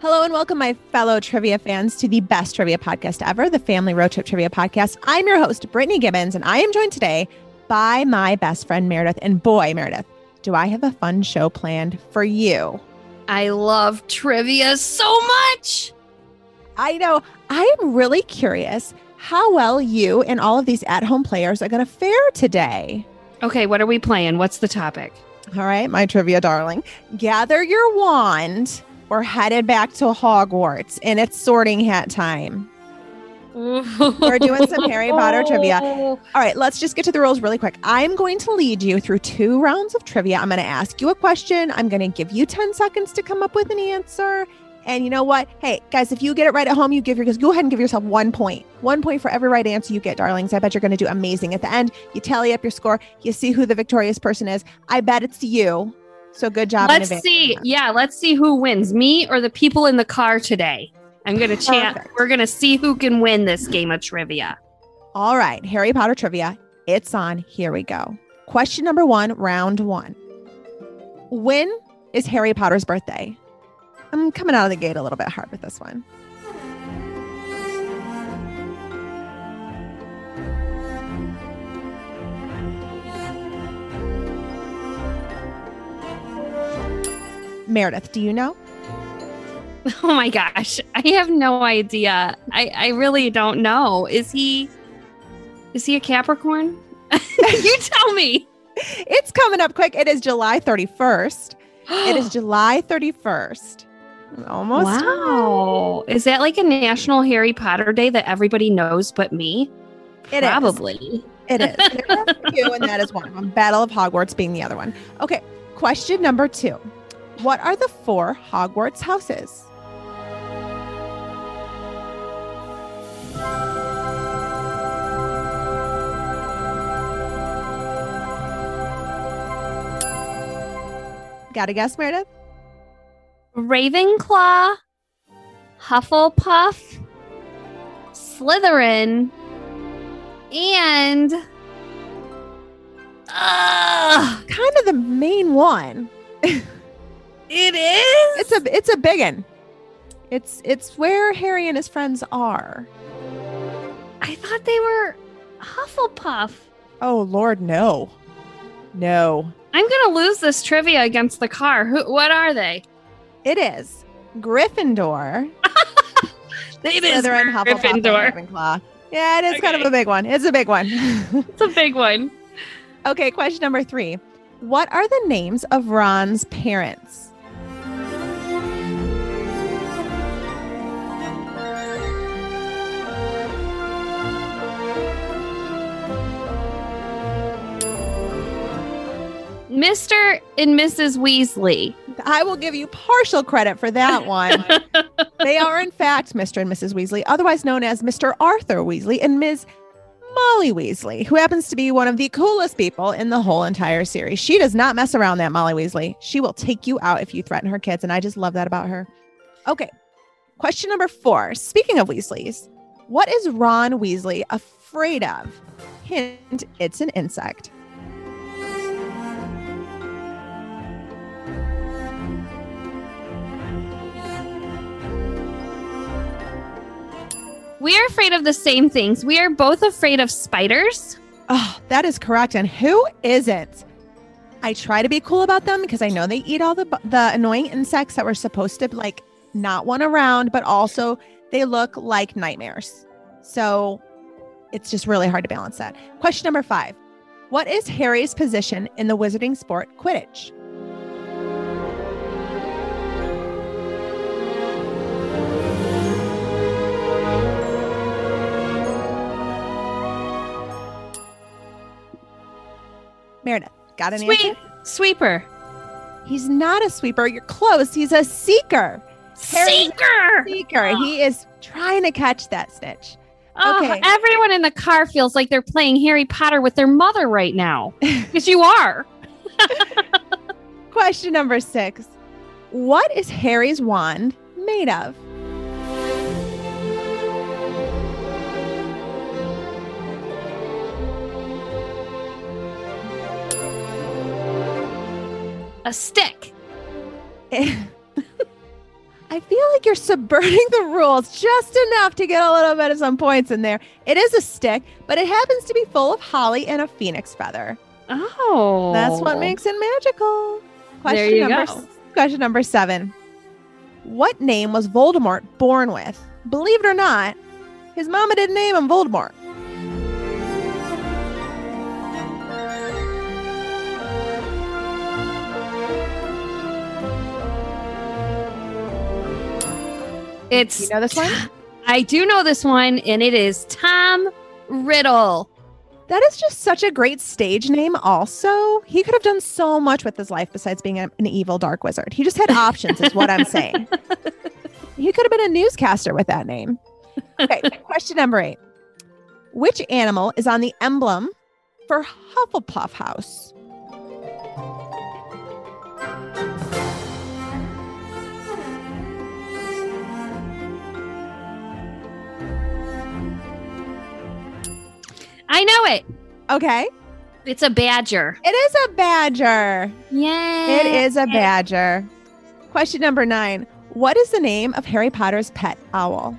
Hello and welcome, my fellow trivia fans, to the best trivia podcast ever, the Family Road Trip Trivia Podcast. I'm your host, Brittany Gibbons, and I am joined today by my best friend, Meredith. And boy, Meredith, do I have a fun show planned for you. I love trivia so much. I know. I am really curious how well you and all of these at home players are going to fare today. Okay, what are we playing? What's the topic? All right, my trivia darling. Gather your wand. We're headed back to Hogwarts and it's sorting hat time. We're doing some Harry Potter trivia. Oh. All right, let's just get to the rules really quick. I'm going to lead you through two rounds of trivia. I'm going to ask you a question. I'm going to give you 10 seconds to come up with an answer. And you know what? Hey, guys, if you get it right at home, you give your go ahead and give yourself one point. One point for every right answer you get, darlings. I bet you're going to do amazing. At the end, you tally up your score. You see who the victorious person is. I bet it's you. So good job. Let's see. Yeah, let's see who wins, me or the people in the car today. I'm going to chant. We're going to see who can win this game of trivia. All right, Harry Potter trivia. It's on. Here we go. Question number one, round one. When is Harry Potter's birthday? I'm coming out of the gate a little bit hard with this one. Meredith, do you know? Oh my gosh. I have no idea. I, I really don't know. Is he is he a Capricorn? you tell me. It's coming up quick. It is July 31st. it is July 31st. Almost. Wow. Time. Is that like a national Harry Potter day that everybody knows but me? It Probably. Is. It is. two, and that is one of them. Battle of Hogwarts being the other one. Okay. Question number two. What are the four Hogwarts houses? Got a guess, Meredith? Ravenclaw, Hufflepuff, Slytherin, and uh, kind of the main one. It is. It's a it's a big one. It's it's where Harry and his friends are. I thought they were Hufflepuff. Oh Lord, no, no. I'm gonna lose this trivia against the car. Who? What are they? It is Gryffindor. it is Slytherin, Hufflepuff, Gryffindor. Ravenclaw. Yeah, it is okay. kind of a big one. It's a big one. it's a big one. Okay, question number three. What are the names of Ron's parents? Mr. and Mrs. Weasley. I will give you partial credit for that one. they are, in fact, Mr. and Mrs. Weasley, otherwise known as Mr. Arthur Weasley and Ms. Molly Weasley, who happens to be one of the coolest people in the whole entire series. She does not mess around, that Molly Weasley. She will take you out if you threaten her kids. And I just love that about her. Okay. Question number four. Speaking of Weasleys, what is Ron Weasley afraid of? Hint, it's an insect. We are afraid of the same things. We are both afraid of spiders. Oh, That is correct. And who isn't? I try to be cool about them because I know they eat all the the annoying insects that we're supposed to like not want around, but also they look like nightmares. So it's just really hard to balance that. Question number five What is Harry's position in the wizarding sport Quidditch? Meredith, got an Sweep, answer? sweeper. He's not a sweeper. You're close. He's a seeker. Harry's Seeker. Seeker. He ah. is trying to catch that snitch. Oh, Okay. everyone in the car feels like they're playing Harry Potter with their mother right now. Because you are. Question number six What is Harry's wand made of? A stick. I feel like you're subverting the rules just enough to get a little bit of some points in there. It is a stick, but it happens to be full of holly and a phoenix feather. Oh. That's what makes it magical. Question number go. question number 7. What name was Voldemort born with? Believe it or not, his mama didn't name him Voldemort. It's You know this one? I do know this one, and it is Tom Riddle. That is just such a great stage name, also. He could have done so much with his life besides being a- an evil dark wizard. He just had options, is what I'm saying. He could have been a newscaster with that name. Okay, question number eight Which animal is on the emblem for Hufflepuff House? I know it. Okay, It's a badger. it is a badger. Yay. It is a badger. Question number nine What is the name of Harry Potter's pet owl?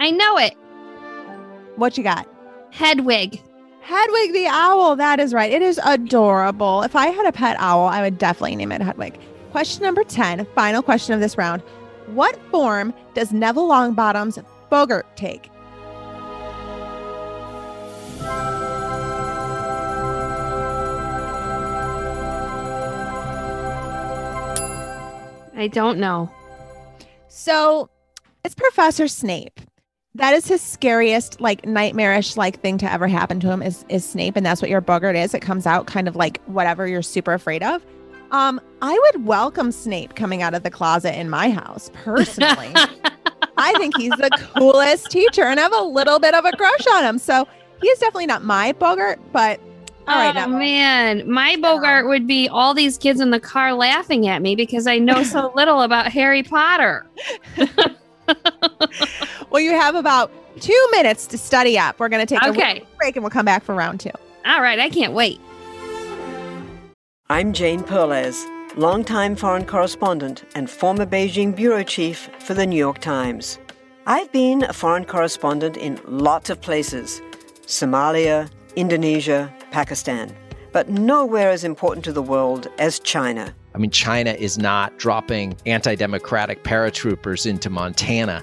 I know it. What you got? Hedwig. Hedwig the owl. That is right. It is adorable. If I had a pet owl, I would definitely name it Hedwig. Question number 10, final question of this round. What form does Neville Longbottom's Boggart take? I don't know. So it's Professor Snape. That is his scariest, like nightmarish, like thing to ever happen to him is is Snape, and that's what your Boggart is. It comes out kind of like whatever you're super afraid of. Um, I would welcome Snape coming out of the closet in my house personally. I think he's the coolest teacher, and I have a little bit of a crush on him. So he is definitely not my Boggart, but all right, oh man, my Boggart would be all these kids in the car laughing at me because I know so little about Harry Potter. well, you have about two minutes to study up. We're going to take a break, and we'll come back for round two. All right, I can't wait. I'm Jane Perlez, longtime foreign correspondent and former Beijing bureau chief for the New York Times. I've been a foreign correspondent in lots of places Somalia, Indonesia, Pakistan, but nowhere as important to the world as China. I mean, China is not dropping anti democratic paratroopers into Montana.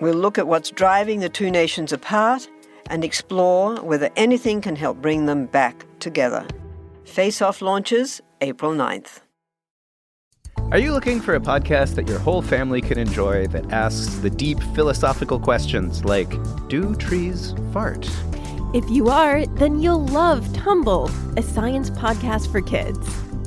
We'll look at what's driving the two nations apart and explore whether anything can help bring them back together. Face Off launches April 9th. Are you looking for a podcast that your whole family can enjoy that asks the deep philosophical questions like Do trees fart? If you are, then you'll love Tumble, a science podcast for kids.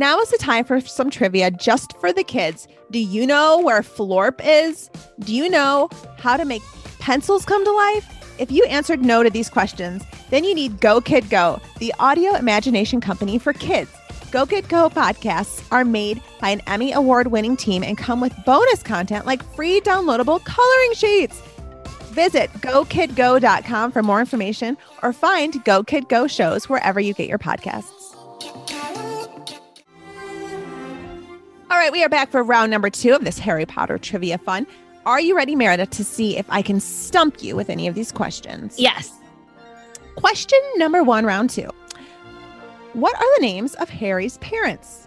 Now is the time for some trivia just for the kids. Do you know where Florp is? Do you know how to make pencils come to life? If you answered no to these questions, then you need Go Kid Go, the audio imagination company for kids. Go Kid Go podcasts are made by an Emmy Award winning team and come with bonus content like free downloadable coloring sheets. Visit gokidgo.com for more information or find Go Kid Go shows wherever you get your podcasts. Right, we are back for round number two of this Harry Potter trivia fun. Are you ready, Meredith, to see if I can stump you with any of these questions? Yes. Question number one, round two. What are the names of Harry's parents?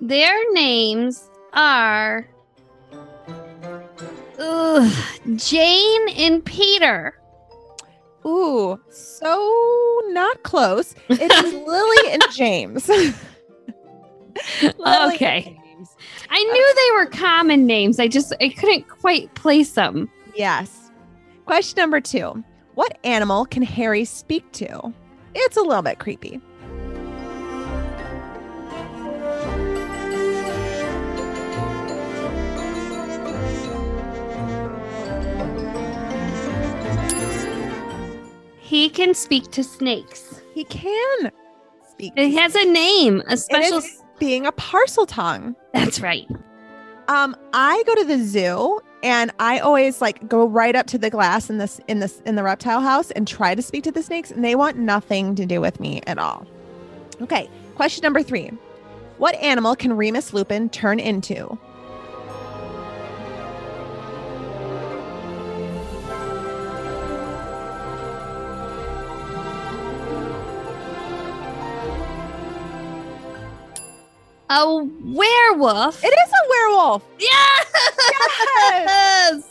Their names are ugh, Jane and Peter. Ooh, so not close. It is Lily and James. Lily and Okay. James. I knew they were common names. I just I couldn't quite place them. Yes. Question number two. What animal can Harry speak to? It's a little bit creepy. He can speak to snakes. He can speak. It has a name, a special. being a Parseltongue. That's right. Um, I go to the zoo and I always like go right up to the glass in this in this in the reptile house and try to speak to the snakes, and they want nothing to do with me at all. Okay, question number three. What animal can Remus Lupin turn into? A werewolf. It is a werewolf. yes. Yes.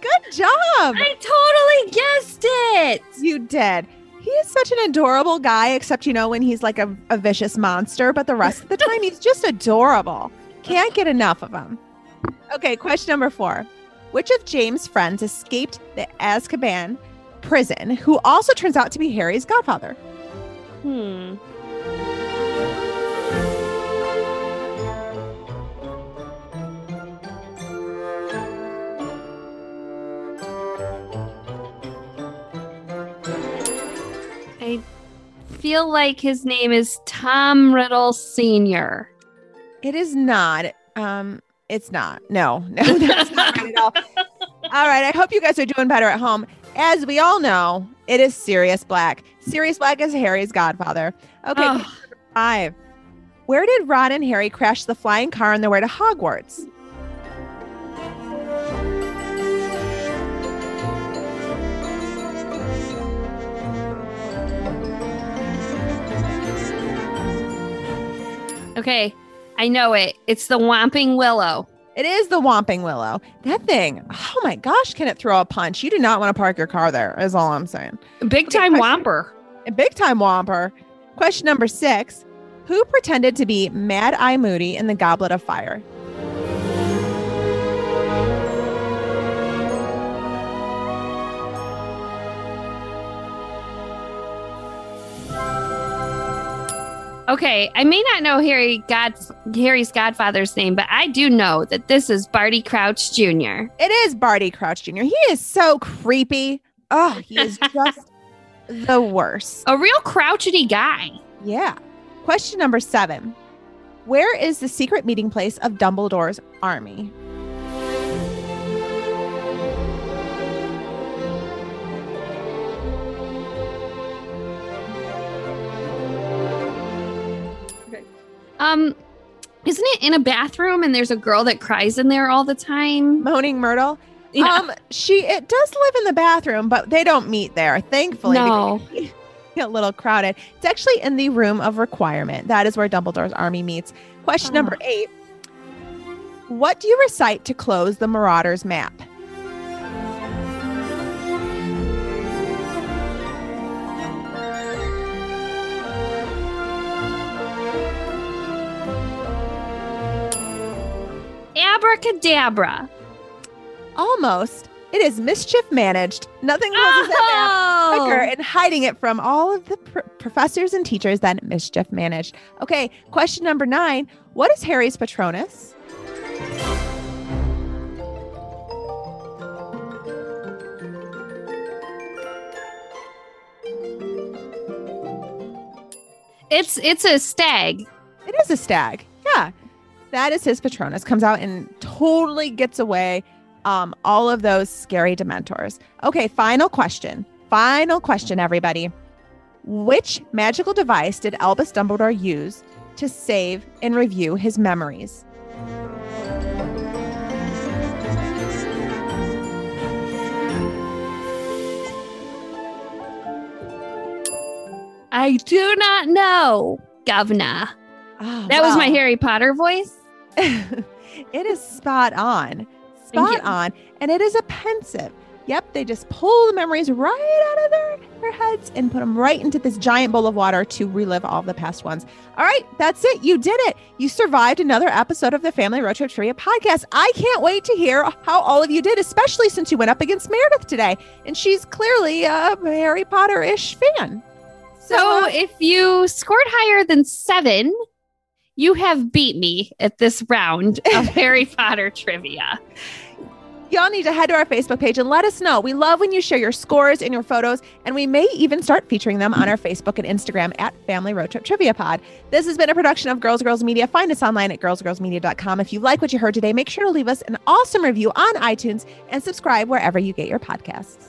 Good job. I totally guessed it. You did. He is such an adorable guy, except, you know, when he's like a, a vicious monster, but the rest of the time he's just adorable. Can't get enough of him. Okay, question number four. Which of James' friends escaped the Azkaban prison, who also turns out to be Harry's godfather? Hmm. Feel like his name is Tom Riddle Sr. It is not. Um, it's not. No, no, that's not right at all. All right. I hope you guys are doing better at home. As we all know, it is Sirius Black. Sirius Black is Harry's godfather. Okay, Oh. five. Where did Ron and Harry crash the flying car on their way to Hogwarts? Okay, I know it. It's the Whomping Willow. It is the Whomping Willow. That thing, oh my gosh, can it throw a punch? You do not want to park your car there, is all I'm saying. Big Okay, time question- Whomper. A big time Whomper. Question number six Who pretended to be Mad Eye Moody in the Goblet of Fire? Okay, I may not know Harry God Harry's godfather's name, but I do know that this is Barty Crouch Jr. It is Barty Crouch Jr. He is so creepy. Oh, he is just the worst. A real crouchety guy. Yeah. Question number seven Where is the secret meeting place of Dumbledore's army? Um, isn't it in a bathroom and there's a girl that cries in there all the time? Moaning Myrtle. Yeah. Um, she it does live in the bathroom, but they don't meet there, thankfully. No. A little crowded. It's actually in the room of requirement. That is where Dumbledore's army meets. Question oh. number eight. What do you recite to close the Marauders map? Abracadabra. Almost. It is mischief managed. Nothing closes oh. that quicker and hiding it from all of the pr- professors and teachers than mischief managed. Okay, question number nine. What is Harry's Patronus? It's it's a stag. It is a stag. That is his Patronus. Comes out and totally gets away um, all of those scary Dementors. Okay, final question. Final question, everybody. Which magical device did Albus Dumbledore use to save and review his memories? I do not know, Governor. Oh, that was my Harry Potter voice. it is spot on spot on. And it is a Pensieve. Yep, they just pull the memories right out of their, their heads and put them right into this giant bowl of water to relive all the past ones. All right, that's it. You did it. You survived another episode of the Family Road Trip Trivia podcast. I can't wait to hear how all of you did, especially since you went up against Meredith today. And she's clearly a Harry Potter ish fan. So, so uh, if you scored higher than seven, you have beat me at this round of Harry Potter trivia y'all need to head to our Facebook page and let us know. We love when you share your scores and your photos, and we may even start featuring them on our Facebook and Instagram at Family Road Trip Trivia Pod. This has been a production of Girls Girls Media. Find us online at girlsgirlsmedia.com. If you like what you heard today, make sure to leave us an awesome review on iTunes and subscribe wherever you get your podcasts.